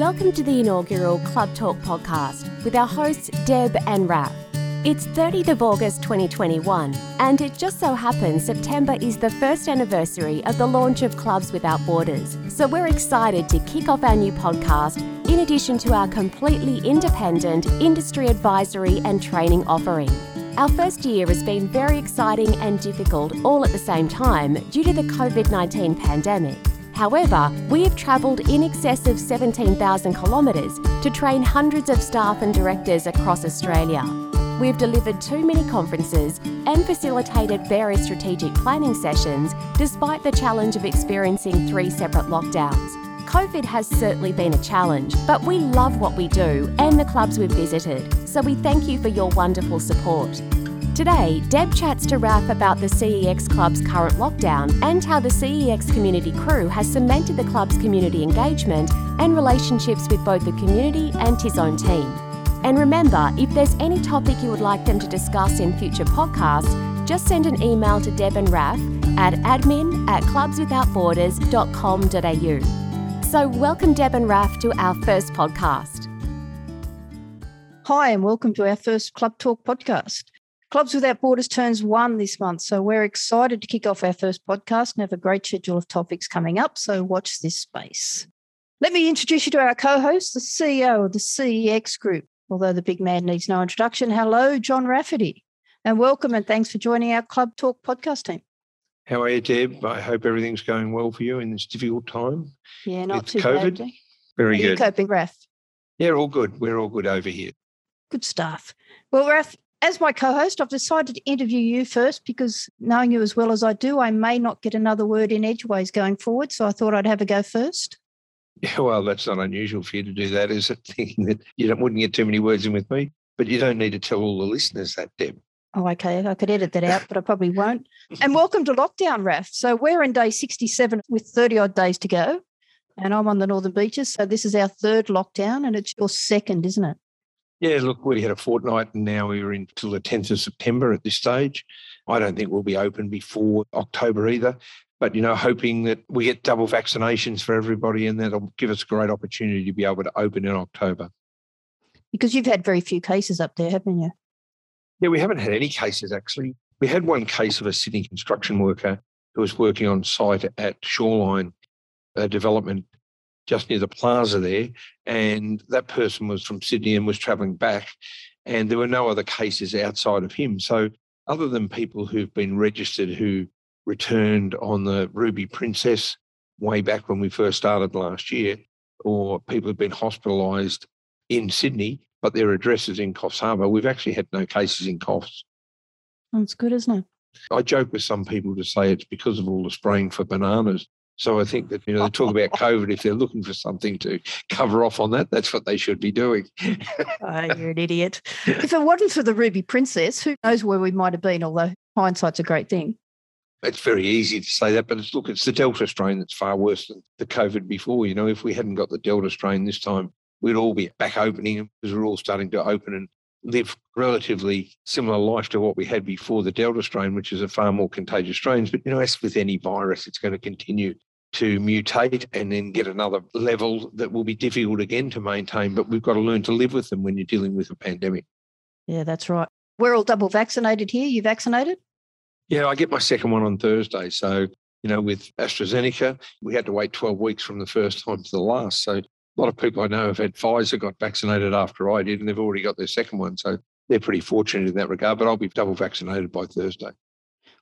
Welcome to the inaugural Club Talk podcast with our hosts Deb and Raf. It's 30th of August 2021, and it just so happens September is the first anniversary of the launch of Clubs Without Borders. So we're excited to kick off our new podcast in addition to our completely independent industry advisory and training offering. Our first year has been very exciting and difficult all at the same time due to the COVID 19 pandemic. However, we have travelled in excess of 17,000 kilometres to train hundreds of staff and directors across Australia. We've delivered too many conferences and facilitated various strategic planning sessions despite the challenge of experiencing three separate lockdowns. COVID has certainly been a challenge, but we love what we do and the clubs we've visited, so we thank you for your wonderful support. Today, Deb chats to Raf about the CEX Club's current lockdown and how the CEX community crew has cemented the club's community engagement and relationships with both the community and his own team. And remember, if there's any topic you would like them to discuss in future podcasts, just send an email to Deb and Raf at admin at clubswithoutborders.com.au. So, welcome, Deb and Raf, to our first podcast. Hi, and welcome to our first Club Talk podcast. Clubs Without Borders turns one this month. So we're excited to kick off our first podcast and have a great schedule of topics coming up. So watch this space. Let me introduce you to our co host, the CEO of the CEX Group. Although the big man needs no introduction. Hello, John Rafferty, and welcome and thanks for joining our Club Talk podcast team. How are you, Deb? I hope everything's going well for you in this difficult time. Yeah, not too COVID. bad. Very are you good. coping, Raf? Yeah, all good. We're all good over here. Good stuff. Well, Raf, as my co host, I've decided to interview you first because knowing you as well as I do, I may not get another word in edgeways going forward. So I thought I'd have a go first. Yeah, well, that's not unusual for you to do that, is it? Thinking that you wouldn't get too many words in with me, but you don't need to tell all the listeners that, Deb. Oh, okay. I could edit that out, but I probably won't. And welcome to lockdown, Raf. So we're in day 67 with 30 odd days to go. And I'm on the Northern Beaches. So this is our third lockdown and it's your second, isn't it? Yeah, look, we had a fortnight and now we're until the 10th of September at this stage. I don't think we'll be open before October either. But, you know, hoping that we get double vaccinations for everybody and that'll give us a great opportunity to be able to open in October. Because you've had very few cases up there, haven't you? Yeah, we haven't had any cases actually. We had one case of a Sydney construction worker who was working on site at Shoreline uh, Development just near the plaza there. And that person was from Sydney and was travelling back. And there were no other cases outside of him. So, other than people who've been registered who returned on the Ruby Princess way back when we first started last year, or people who've been hospitalised in Sydney, but their address is in Coffs Harbour, we've actually had no cases in Coffs. That's good, isn't it? I joke with some people to say it's because of all the spraying for bananas. So I think that, you know, they talk about COVID. If they're looking for something to cover off on that, that's what they should be doing. Oh, you're an idiot. If it wasn't for the Ruby Princess, who knows where we might have been, although hindsight's a great thing. It's very easy to say that, but it's look, it's the Delta strain that's far worse than the COVID before. You know, if we hadn't got the Delta strain this time, we'd all be back opening because we're all starting to open and live relatively similar life to what we had before the Delta strain, which is a far more contagious strain. But, you know, as with any virus, it's going to continue to mutate and then get another level that will be difficult again to maintain. But we've got to learn to live with them when you're dealing with a pandemic. Yeah, that's right. We're all double vaccinated here. You vaccinated? Yeah, I get my second one on Thursday. So, you know, with AstraZeneca, we had to wait 12 weeks from the first time to the last. So, a lot of people I know have had Pfizer, got vaccinated after I did, and they've already got their second one. So, they're pretty fortunate in that regard. But I'll be double vaccinated by Thursday.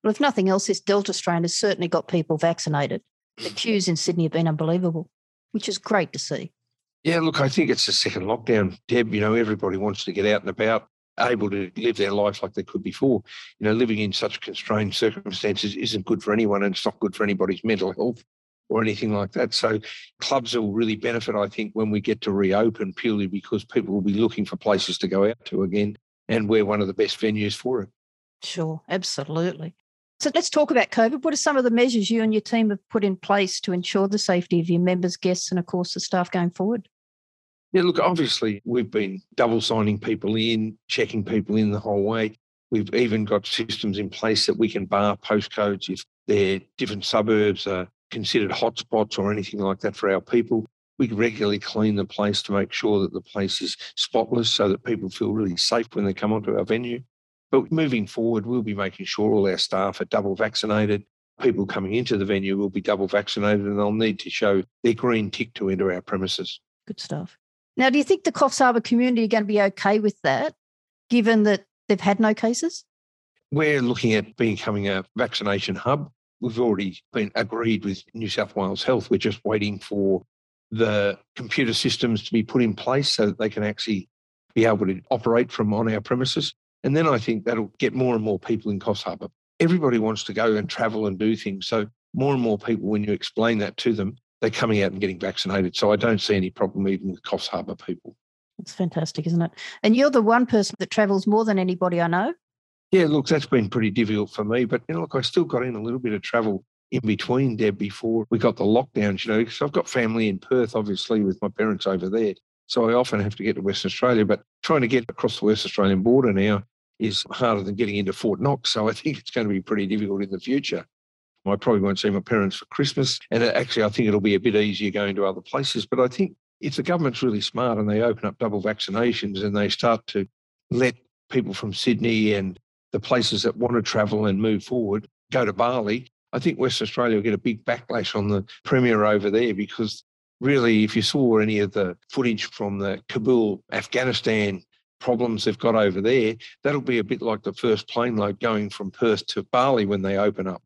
Well, if nothing else, this Delta strain has certainly got people vaccinated. The queues in Sydney have been unbelievable, which is great to see. Yeah, look, I think it's the second lockdown, Deb. You know, everybody wants to get out and about, able to live their life like they could before. You know, living in such constrained circumstances isn't good for anyone and it's not good for anybody's mental health or anything like that. So clubs will really benefit, I think, when we get to reopen purely because people will be looking for places to go out to again. And we're one of the best venues for it. Sure, absolutely. So let's talk about COVID. What are some of the measures you and your team have put in place to ensure the safety of your members, guests, and of course the staff going forward? Yeah, look, obviously we've been double signing people in, checking people in the whole way. We've even got systems in place that we can bar postcodes if their different suburbs are considered hotspots or anything like that for our people. We regularly clean the place to make sure that the place is spotless so that people feel really safe when they come onto our venue. But moving forward, we'll be making sure all our staff are double vaccinated. People coming into the venue will be double vaccinated and they'll need to show their green tick to enter our premises. Good stuff. Now, do you think the Coffs Harbour community are going to be okay with that, given that they've had no cases? We're looking at becoming a vaccination hub. We've already been agreed with New South Wales Health. We're just waiting for the computer systems to be put in place so that they can actually be able to operate from on our premises. And then I think that'll get more and more people in Coffs Harbour. Everybody wants to go and travel and do things. So more and more people, when you explain that to them, they're coming out and getting vaccinated. So I don't see any problem even with Coffs Harbour people. It's fantastic, isn't it? And you're the one person that travels more than anybody I know. Yeah, look, that's been pretty difficult for me. But you know, look, I still got in a little bit of travel in between, Deb, before we got the lockdowns, you know, because I've got family in Perth, obviously, with my parents over there. So I often have to get to Western Australia. But trying to get across the West Australian border now is harder than getting into Fort Knox. So I think it's going to be pretty difficult in the future. I probably won't see my parents for Christmas. And uh, actually, I think it'll be a bit easier going to other places. But I think if the government's really smart and they open up double vaccinations and they start to let people from Sydney and the places that want to travel and move forward go to Bali, I think West Australia will get a big backlash on the Premier over there because really, if you saw any of the footage from the Kabul, Afghanistan problems they've got over there, that'll be a bit like the first plane load going from Perth to Bali when they open up.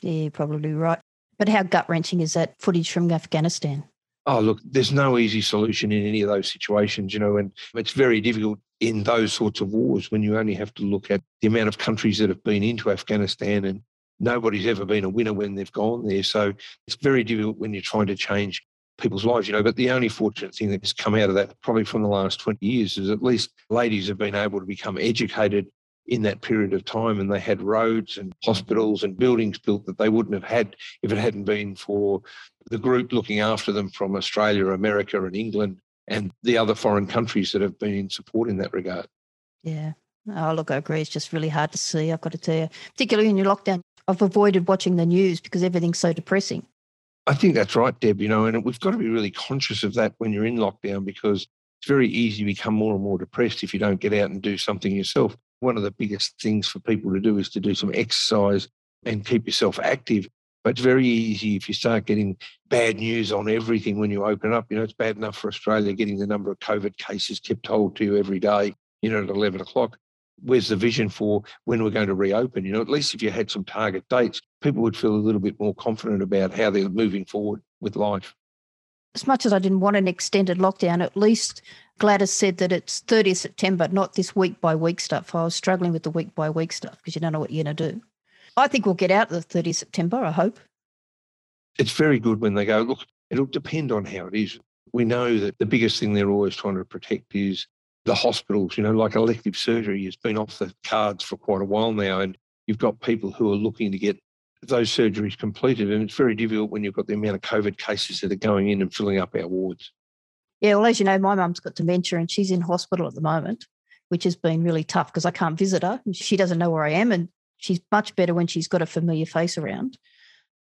Yeah, probably right. But how gut wrenching is that footage from Afghanistan? Oh, look, there's no easy solution in any of those situations, you know, and it's very difficult in those sorts of wars when you only have to look at the amount of countries that have been into Afghanistan and nobody's ever been a winner when they've gone there. So it's very difficult when you're trying to change people's lives, you know. But the only fortunate thing that has come out of that, probably from the last 20 years, is at least ladies have been able to become educated in that period of time and they had roads and hospitals and buildings built that they wouldn't have had if it hadn't been for the group looking after them from Australia, America, and England and the other foreign countries that have been in support in that regard. Yeah. Oh, look, I agree. It's just really hard to see. I've got to tell you, particularly in your lockdown, I've avoided watching the news because everything's so depressing. I think that's right, Deb. You know, and we've got to be really conscious of that when you're in lockdown because it's very easy to become more and more depressed if you don't get out and do something yourself. One of the biggest things for people to do is to do some exercise and keep yourself active. But it's very easy if you start getting bad news on everything when you open up. You know, it's bad enough for Australia getting the number of COVID cases kept told to you every day, you know, at 11 o'clock where's the vision for when we're going to reopen? You know, at least if you had some target dates, people would feel a little bit more confident about how they're moving forward with life. As much as I didn't want an extended lockdown, at least Gladys said that it's 30th September, not this week by week stuff. I was struggling with the week by week stuff because you don't know what you're going to do. I think we'll get out the 30th September, I hope. It's very good when they go, look, it'll depend on how it is. We know that the biggest thing they're always trying to protect is the hospitals, you know, like elective surgery has been off the cards for quite a while now. And you've got people who are looking to get those surgeries completed. And it's very difficult when you've got the amount of COVID cases that are going in and filling up our wards. Yeah, well, as you know, my mum's got dementia and she's in hospital at the moment, which has been really tough because I can't visit her she doesn't know where I am. And she's much better when she's got a familiar face around.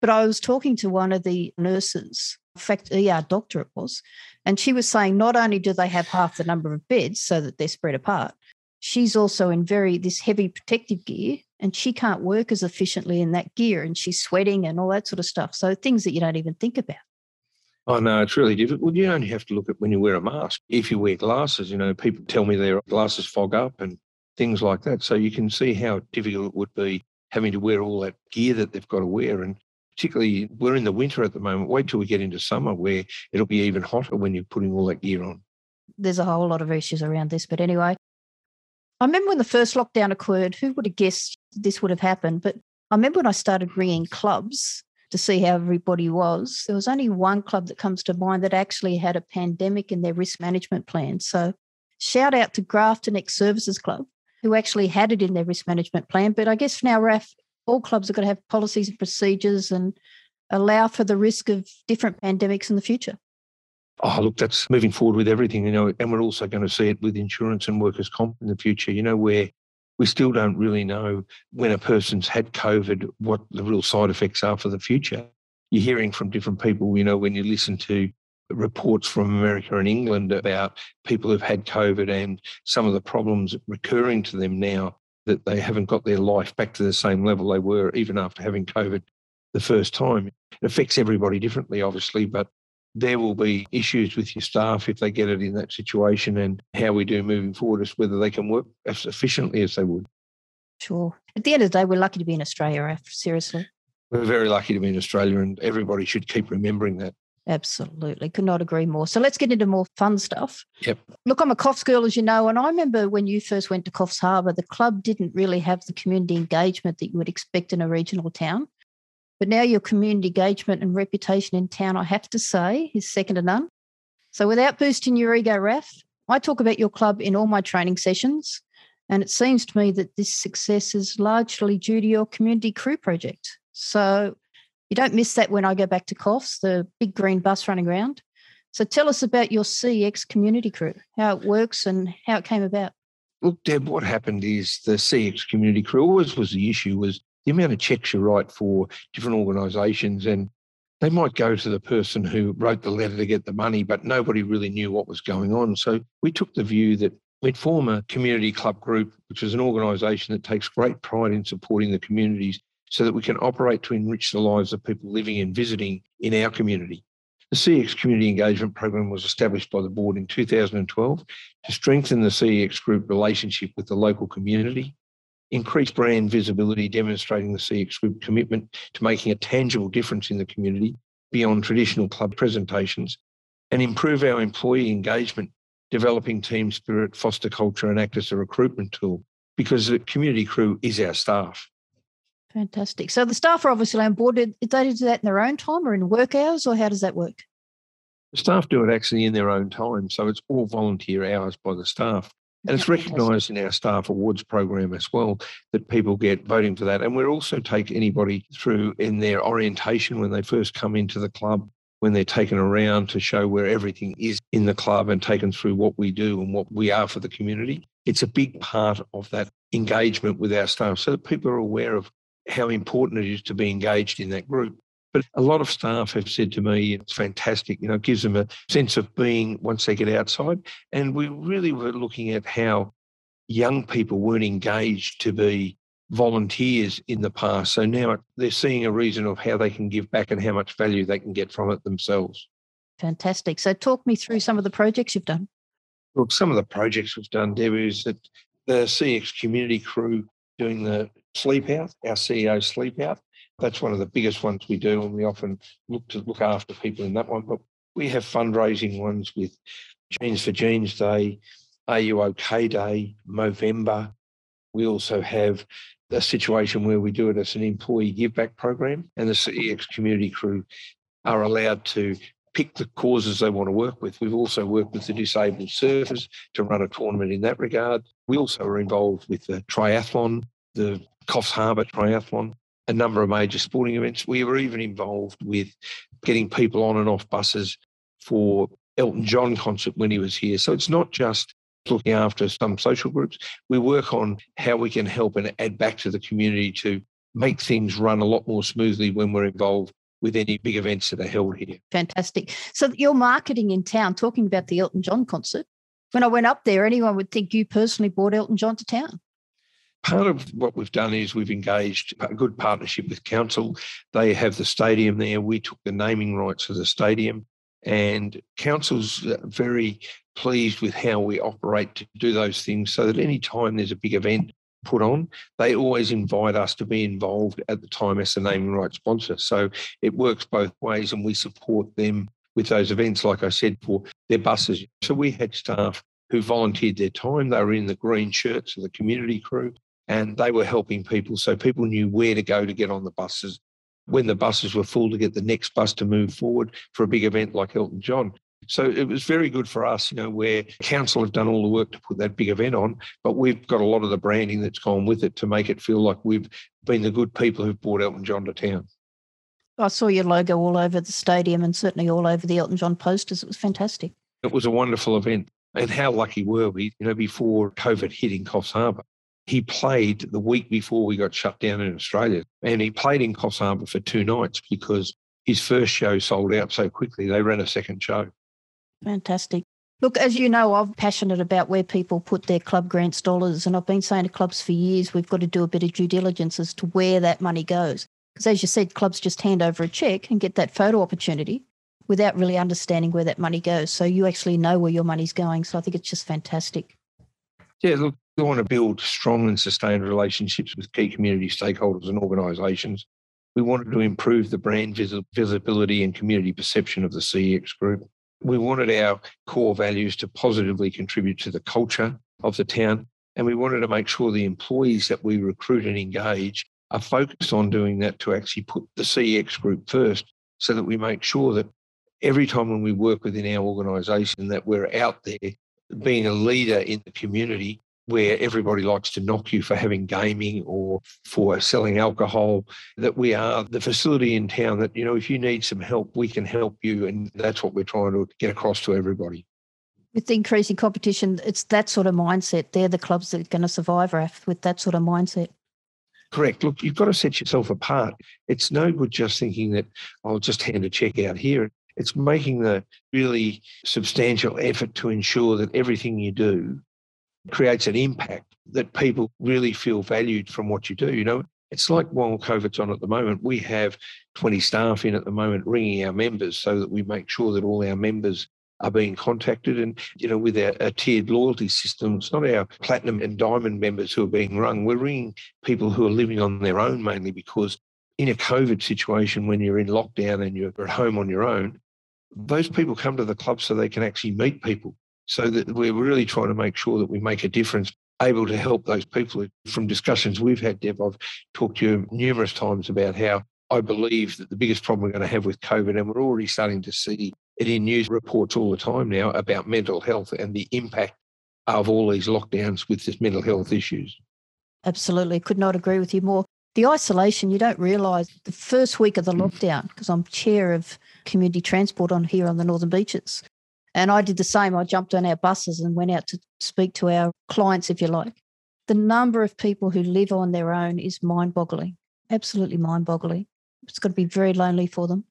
But I was talking to one of the nurses, fact, ER doctor it was, and she was saying not only do they have half the number of beds so that they're spread apart, she's also in very this heavy protective gear and she can't work as efficiently in that gear and she's sweating and all that sort of stuff. So things that you don't even think about. Oh no, it's really difficult. You only have to look at when you wear a mask. If you wear glasses, you know, people tell me their glasses fog up and things like that. So you can see how difficult it would be having to wear all that gear that they've got to wear. And particularly we're in the winter at the moment. Wait till we get into summer where it'll be even hotter when you're putting all that gear on. There's a whole lot of issues around this. But anyway, I remember when the first lockdown occurred, who would have guessed this would have happened? But I remember when I started ringing clubs to see how everybody was, there was only one club that comes to mind that actually had a pandemic in their risk management plan. So shout out to Grafton Ex Services Club, who actually had it in their risk management plan. But I guess now, Raf, all clubs are going to have policies and procedures and allow for the risk of different pandemics in the future. Oh, look, that's moving forward with everything, you know, and we're also going to see it with insurance and workers' comp in the future, you know, where we still don't really know when a person's had COVID, what the real side effects are for the future. You're hearing from different people, you know, when you listen to reports from America and England about people who've had COVID and some of the problems recurring to them now that they haven't got their life back to the same level they were even after having COVID the first time. It affects everybody differently, obviously, but there will be issues with your staff if they get it in that situation and how we do moving forward is whether they can work as efficiently as they would. Sure. At the end of the day, we're lucky to be in Australia, seriously. We're very lucky to be in Australia, and everybody should keep remembering that. Absolutely. Could not agree more. So let's get into more fun stuff. Yep. Look, I'm a Coffs girl, as you know, and I remember when you first went to Coffs Harbour, the club didn't really have the community engagement that you would expect in a regional town. But now your community engagement and reputation in town, I have to say, is second to none. So without boosting your ego, Raf, I talk about your club in all my training sessions. And it seems to me that this success is largely due to your community crew project. So you don't miss that when I go back to Coffs, the big green bus running around. So tell us about your CX community crew, how it works and how it came about. Look, Deb, what happened is the CX community crew always was the issue was the amount of checks you write for different organisations, and they might go to the person who wrote the letter to get the money, but nobody really knew what was going on. So we took the view that we'd form a community club group, which is an organisation that takes great pride in supporting the communities so that we can operate to enrich the lives of people living and visiting in our community. The CX Community Engagement Program was established by the board in 2012 to strengthen the CX Group relationship with the local community increase brand visibility, demonstrating the CX Group commitment to making a tangible difference in the community beyond traditional club presentations, and improve our employee engagement, developing team spirit, foster culture, and act as a recruitment tool because the community crew is our staff. Fantastic. So the staff are obviously on board. Did they do that in their own time or in work hours, or how does that work? The staff do it actually in their own time. So it's all volunteer hours by the staff. And it's recognised in our staff awards program as well that people get voting for that. And we also take anybody through in their orientation when they first come into the club, when they're taken around to show where everything is in the club and taken through what we do and what we are for the community. It's a big part of that engagement with our staff so that people are aware of how important it is to be engaged in that group. But a lot of staff have said to me, it's fantastic. You know, it gives them a sense of being once they get outside. And we really were looking at how young people weren't engaged to be volunteers in the past. So now they're seeing a reason of how they can give back and how much value they can get from it themselves. Fantastic. So talk me through some of the projects you've done. Look, some of the projects we've done, Debbie, is that the CX community crew doing the sleep out, our CEO sleep out. That's one of the biggest ones we do, and we often look to look after people in that one. But we have fundraising ones with Jeans for Genes Day, Are You OK Day, Movember. We also have a situation where we do it as an employee give back program, and the CX community crew are allowed to pick the causes they want to work with. We've also worked with the disabled surfers to run a tournament in that regard. We also are involved with the triathlon, the Coffs Harbour Triathlon, a number of major sporting events. We were even involved with getting people on and off buses for Elton John concert when he was here. So it's not just looking after some social groups. We work on how we can help and add back to the community to make things run a lot more smoothly when we're involved with any big events that are held here. Fantastic. So your marketing in town, talking about the Elton John concert, when I went up there, anyone would think you personally brought Elton John to town part of what we've done is we've engaged a good partnership with council. They have the stadium there. We took the naming rights of the stadium, and council's uh, very pleased with how we operate to do those things. So that any time there's a big event put on, they always invite us to be involved at the time as the naming rights sponsor. So it works both ways, and we support them with those events, like I said, for their buses. So we had staff who volunteered their time. They were in the green shirts of the community crew and they were helping people. So people knew where to go to get on the buses when the buses were full to get the next bus to move forward for a big event like Elton John. So it was very good for us, you know, where council have done all the work to put that big event on, but we've got a lot of the branding that's gone with it to make it feel like we've been the good people who've brought Elton John to town. I saw your logo all over the stadium and certainly all over the Elton John posters. It was fantastic. It was a wonderful event. And how lucky were we, you know, before COVID hit in Coffs Harbour? He played the week before we got shut down in Australia. And he played in Coffs Harbour for two nights because his first show sold out so quickly, they ran a second show. Fantastic. Look, as you know, I'm passionate about where people put their club grants dollars. And I've been saying to clubs for years, we've got to do a bit of due diligence as to where that money goes. Because as you said, clubs just hand over a check and get that photo opportunity without really understanding where that money goes. So you actually know where your money's going. So I think it's just fantastic. Yeah, look, we want to build strong and sustained relationships with key community stakeholders and organisations. We wanted to improve the brand vis- visibility and community perception of the CEX group we wanted our core values to positively contribute to the culture of the town. And we wanted to make sure the employees that we recruit and engage are focused on doing that to actually put the CEX group first so that we make sure that every time when we work within our organisation that we're out there being a leader in the community where everybody likes to knock you for having gaming or for selling alcohol, that we are the facility in town that, you know, if you need some help, we can help you. And that's what we're trying to get across to everybody. With the increasing competition, it's that sort of mindset. They're the clubs that are going to survive, Raf, with that sort of mindset. Correct. Look, you've got to set yourself apart. It's no good just thinking that I'll just hand a check out here. It's making the really substantial effort to ensure that everything you do creates an impact that people really feel valued from what you do. You know, it's like while COVID's on at the moment, we have 20 staff in at the moment ringing our members so that we make sure that all our members are being contacted. And, you know, with our, our, tiered loyalty system, it's not our platinum and diamond members who are being rung. We're ringing people who are living on their own mainly because in a COVID situation, when you're in lockdown and you're at home on your own, those people come to the club so they can actually meet people so that we're really trying to make sure that we make a difference able to help those people from discussions we've had deb i've talked to you numerous times about how i believe that the biggest problem we're going to have with covid and we're already starting to see it in news reports all the time now about mental health and the impact of all these lockdowns with this mental health issues. Absolutely. Could not agree with you more. The isolation you don't realize the first week of the hmm. lockdown because i'm chair of community transport on here on the northern beaches and I did the same. I jumped on our buses and went out to speak to our clients, if you like. The number of people who live on their own is mind boggling, absolutely mind boggling. It's got to be very lonely for them.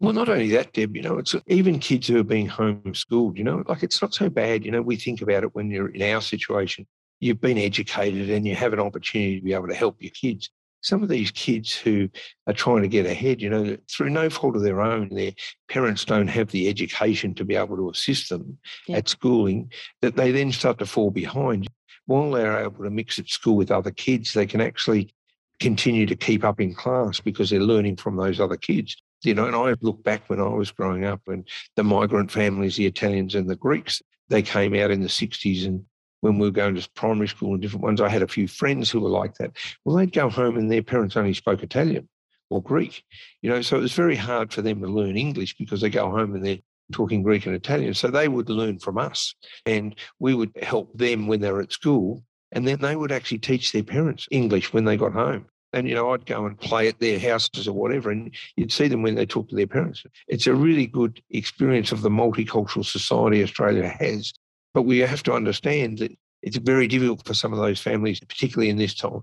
Well, not only that, Deb, you know, it's even kids who are being homeschooled, you know, like it's not so bad. You know, we think about it when you're in our situation. You've been educated and you have an opportunity to be able to help your kids some of these kids who are trying to get ahead, you know, through no fault of their own, their parents don't have the education to be able to assist them yeah. at schooling, that they then start to fall behind. While they're able to mix at school with other kids, they can actually continue to keep up in class because they're learning from those other kids. You know, and I look back when I was growing up and the migrant families, the Italians and the Greeks, they came out in the 60s and when we were going to primary school and different ones, I had a few friends who were like that. Well, they'd go home and their parents only spoke Italian or Greek, you know, so it was very hard for them to learn English because they go home and they're talking Greek and Italian. So they would learn from us and we would help them when they were at school. And then they would actually teach their parents English when they got home. And, you know, I'd go and play at their houses or whatever, and you'd see them when they talk to their parents. It's a really good experience of the multicultural society Australia has but we have to understand that it's very difficult for some of those families, particularly in this time.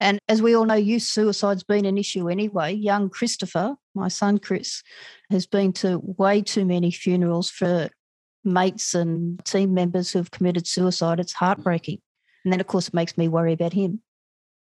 And as we all know, youth suicide's been an issue anyway. Young Christopher, my son Chris, has been to way too many funerals for mates and team members who have committed suicide. It's heartbreaking. And then, of course, it makes me worry about him.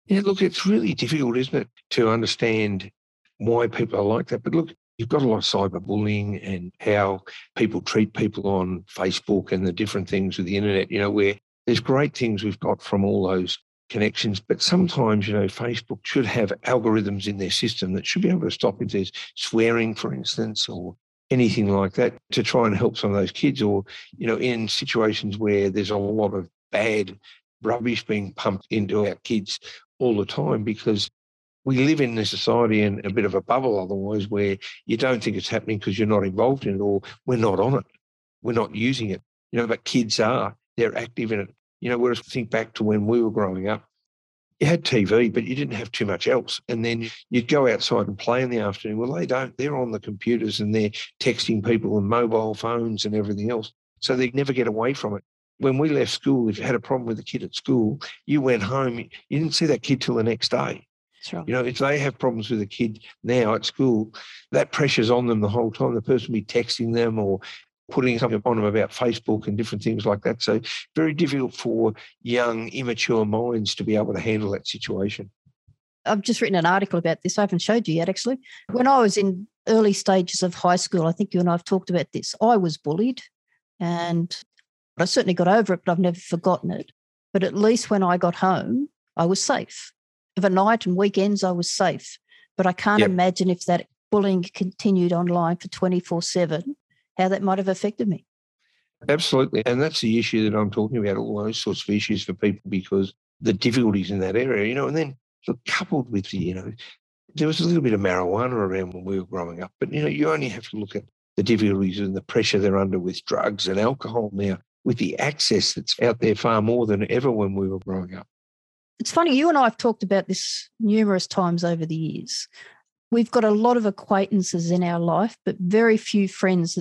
Yeah, look, it's really difficult, isn't it, to understand why people are like that. But look, You've got a lot of cyberbullying and how people treat people on Facebook and the different things with the internet, you know, where there's great things we've got from all those connections. But sometimes, you know, Facebook should have algorithms in their system that should be able to stop if there's swearing, for instance, or anything like that to try and help some of those kids or, you know, in situations where there's a lot of bad rubbish being pumped into our kids all the time because we live in a society in a bit of a bubble otherwise where you don't think it's happening because you're not involved in it or we're not on it. We're not using it. You know, but kids are, they're active in it. You know, whereas think back to when we were growing up, you had TV, but you didn't have too much else. And then you'd go outside and play in the afternoon. Well, they don't. They're on the computers and they're texting people and mobile phones and everything else. So they never get away from it. When we left school, if you had a problem with a kid at school, you went home, you didn't see that kid till the next day. Right. You know, if they have problems with a kid now at school, that pressure's on them the whole time. The person will be texting them or putting something on them about Facebook and different things like that. So very difficult for young, immature minds to be able to handle that situation. I've just written an article about this. I haven't showed you yet, actually. When I was in early stages of high school, I think you and I have talked about this. I was bullied and I certainly got over it, but I've never forgotten it. But at least when I got home, I was safe. Overnight and weekends, I was safe. But I can't yep. imagine if that bullying continued online for 24 7, how that might have affected me. Absolutely. And that's the issue that I'm talking about, all those sorts of issues for people because the difficulties in that area, you know, and then look, coupled with the, you know, there was a little bit of marijuana around when we were growing up, but you know, you only have to look at the difficulties and the pressure they're under with drugs and alcohol now, with the access that's out there far more than ever when we were growing up. It's funny, you and I have talked about this numerous times over the years. We've got a lot of acquaintances in our life, but very few friends.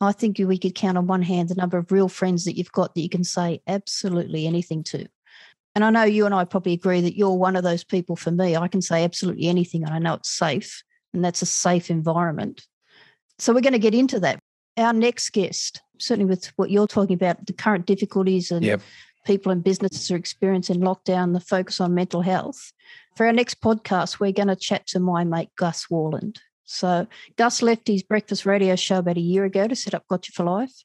I think we could count on one hand the number of real friends that you've got that you can say absolutely anything to. And I know you and I probably agree that you're one of those people for me. I can say absolutely anything and I know it's safe and that's a safe environment. So we're going to get into that. Our next guest, certainly with what you're talking about, the current difficulties and yep. People and businesses are experiencing lockdown, the focus on mental health. For our next podcast, we're going to chat to my mate Gus Worland. So Gus left his breakfast radio show about a year ago to set up Gotcha for Life.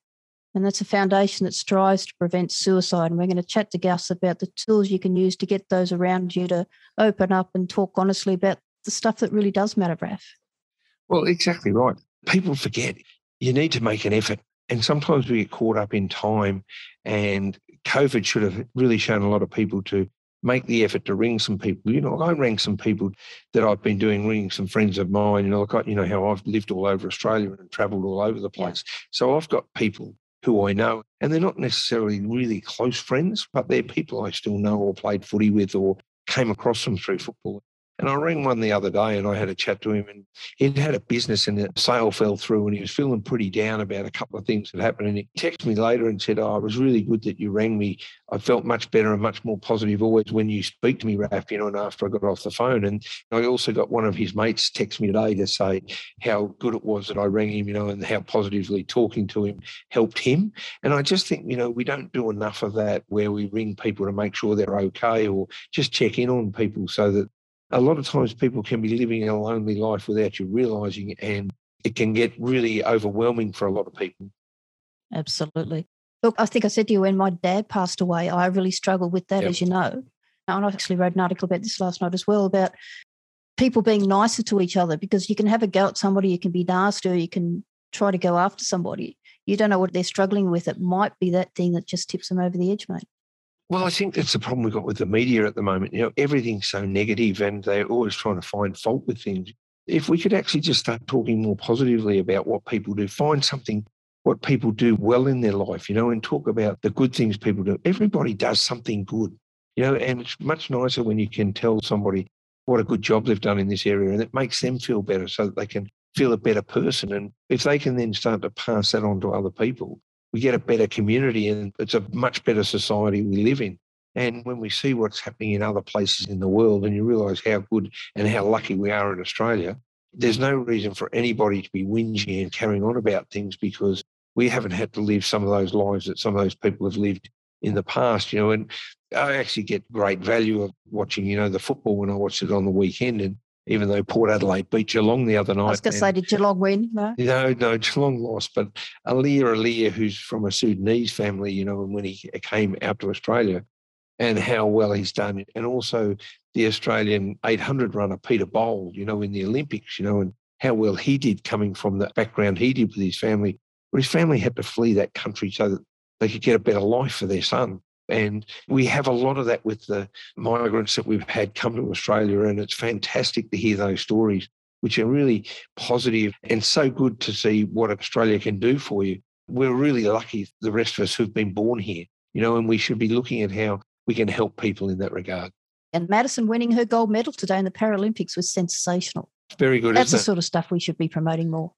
And that's a foundation that strives to prevent suicide. And we're going to chat to Gus about the tools you can use to get those around you to open up and talk honestly about the stuff that really does matter, Raf. Well, exactly right. People forget you need to make an effort. And sometimes we get caught up in time. And COVID should have really shown a lot of people to make the effort to ring some people. You know, I rang some people that I've been doing, ringing some friends of mine. You know, like, you know how I've lived all over Australia and traveled all over the place. So I've got people who I know. And they're not necessarily really close friends, but they're people I still know or played footy with or came across them through football. And I rang one the other day and I had a chat to him and he'd had a business and the sale fell through and he was feeling pretty down about a couple of things that happened. And he texted me later and said, Oh, it was really good that you rang me. I felt much better and much more positive always when you speak to me, Raf, you know, and after I got off the phone. And I also got one of his mates text me today to say how good it was that I rang him, you know, and how positively talking to him helped him. And I just think, you know, we don't do enough of that where we ring people to make sure they're okay or just check in on people so that a lot of times people can be living a lonely life without you realizing and it can get really overwhelming for a lot of people. Absolutely. Look, I think I said to you when my dad passed away, I really struggled with that, yep. as you know. And I actually wrote an article about this last night as well about people being nicer to each other because you can have a go at somebody, you can be nasty, or you can try to go after somebody. You don't know what they're struggling with. It might be that thing that just tips them over the edge, mate. Well, I think that's the problem we've got with the media at the moment. You know, everything's so negative and they're always trying to find fault with things. If we could actually just start talking more positively about what people do, find something, what people do well in their life, you know, and talk about the good things people do. Everybody does something good, you know, and it's much nicer when you can tell somebody what a good job they've done in this area and it makes them feel better so that they can feel a better person. And if they can then start to pass that on to other people, we get a better community and it's a much better society we live in. And when we see what's happening in other places in the world and you realize how good and how lucky we are in Australia, there's no reason for anybody to be whinging and carrying on about things because we haven't had to live some of those lives that some of those people have lived in the past, you know. And I actually get great value of watching, you know, the football when I watch it on the weekend. And even though Port Adelaide beat Geelong the other night. I was going to say, did Geelong win? No, no, no, Geelong lost. But Aliir Aliir, who's from a Sudanese family, you know, and when he came out to Australia and how well he's done. And also the Australian 800 runner, Peter Bol, you know, in the Olympics, you know, and how well he did coming from the background he did with his family. But his family had to flee that country so that they could get a better life for their son. And we have a lot of that with the migrants that we've had come to Australia. And it's fantastic to hear those stories, which are really positive and so good to see what Australia can do for you. We're really lucky, the rest of us who've been born here, you know, and we should be looking at how we can help people in that regard. And Madison winning her gold medal today in the Paralympics was sensational. Very good. That's the sort of stuff we should be promoting more.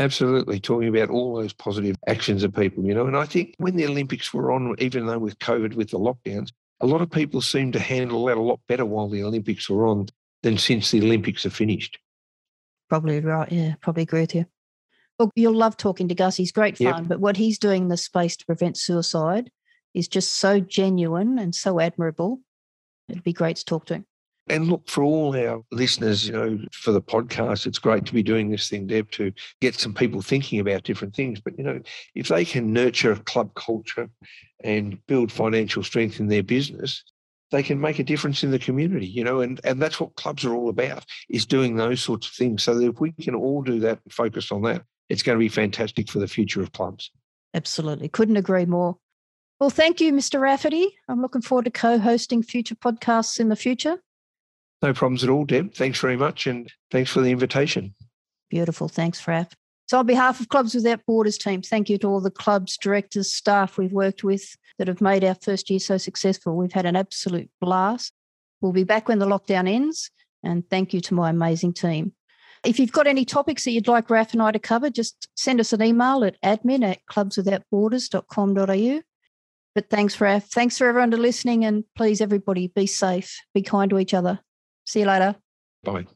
Absolutely, talking about all those positive actions of people, you know. And I think when the Olympics were on, even though with COVID, with the lockdowns, a lot of people seem to handle that a lot better while the Olympics were on than since the Olympics are finished. Probably right. Yeah, probably agree with you. Well, you'll love talking to Gus. He's great Yep. fun, but what he's doing in the space to prevent suicide is just so genuine and so admirable. It'd be great to talk to him. And look, for all our listeners, you know, for the podcast, it's great to be doing this thing, Deb, to get some people thinking about different things. But, you know, if they can nurture club culture and build financial strength in their business, they can make a difference in the community, you know, and, and that's what clubs are all about, is doing those sorts of things. So if we can all do that and focus on that, it's going to be fantastic for the future of clubs. Absolutely. Couldn't agree more. Well, thank you, Mr. Rafferty. I'm looking forward to co hosting future podcasts in the future. No problems at all, Deb. Thanks very much. And thanks for the invitation. Beautiful. Thanks, Raf. So, on behalf of Clubs Without Borders team, thank you to all the clubs, directors, staff we've worked with that have made our first year so successful. We've had an absolute blast. We'll be back when the lockdown ends. And thank you to my amazing team. If you've got any topics that you'd like Raf and I to cover, just send us an email at admin at clubswithoutborders.com.au. But thanks, Raf. Thanks for everyone to listening. And please, everybody, be safe, be kind to each other. See you later. Bye.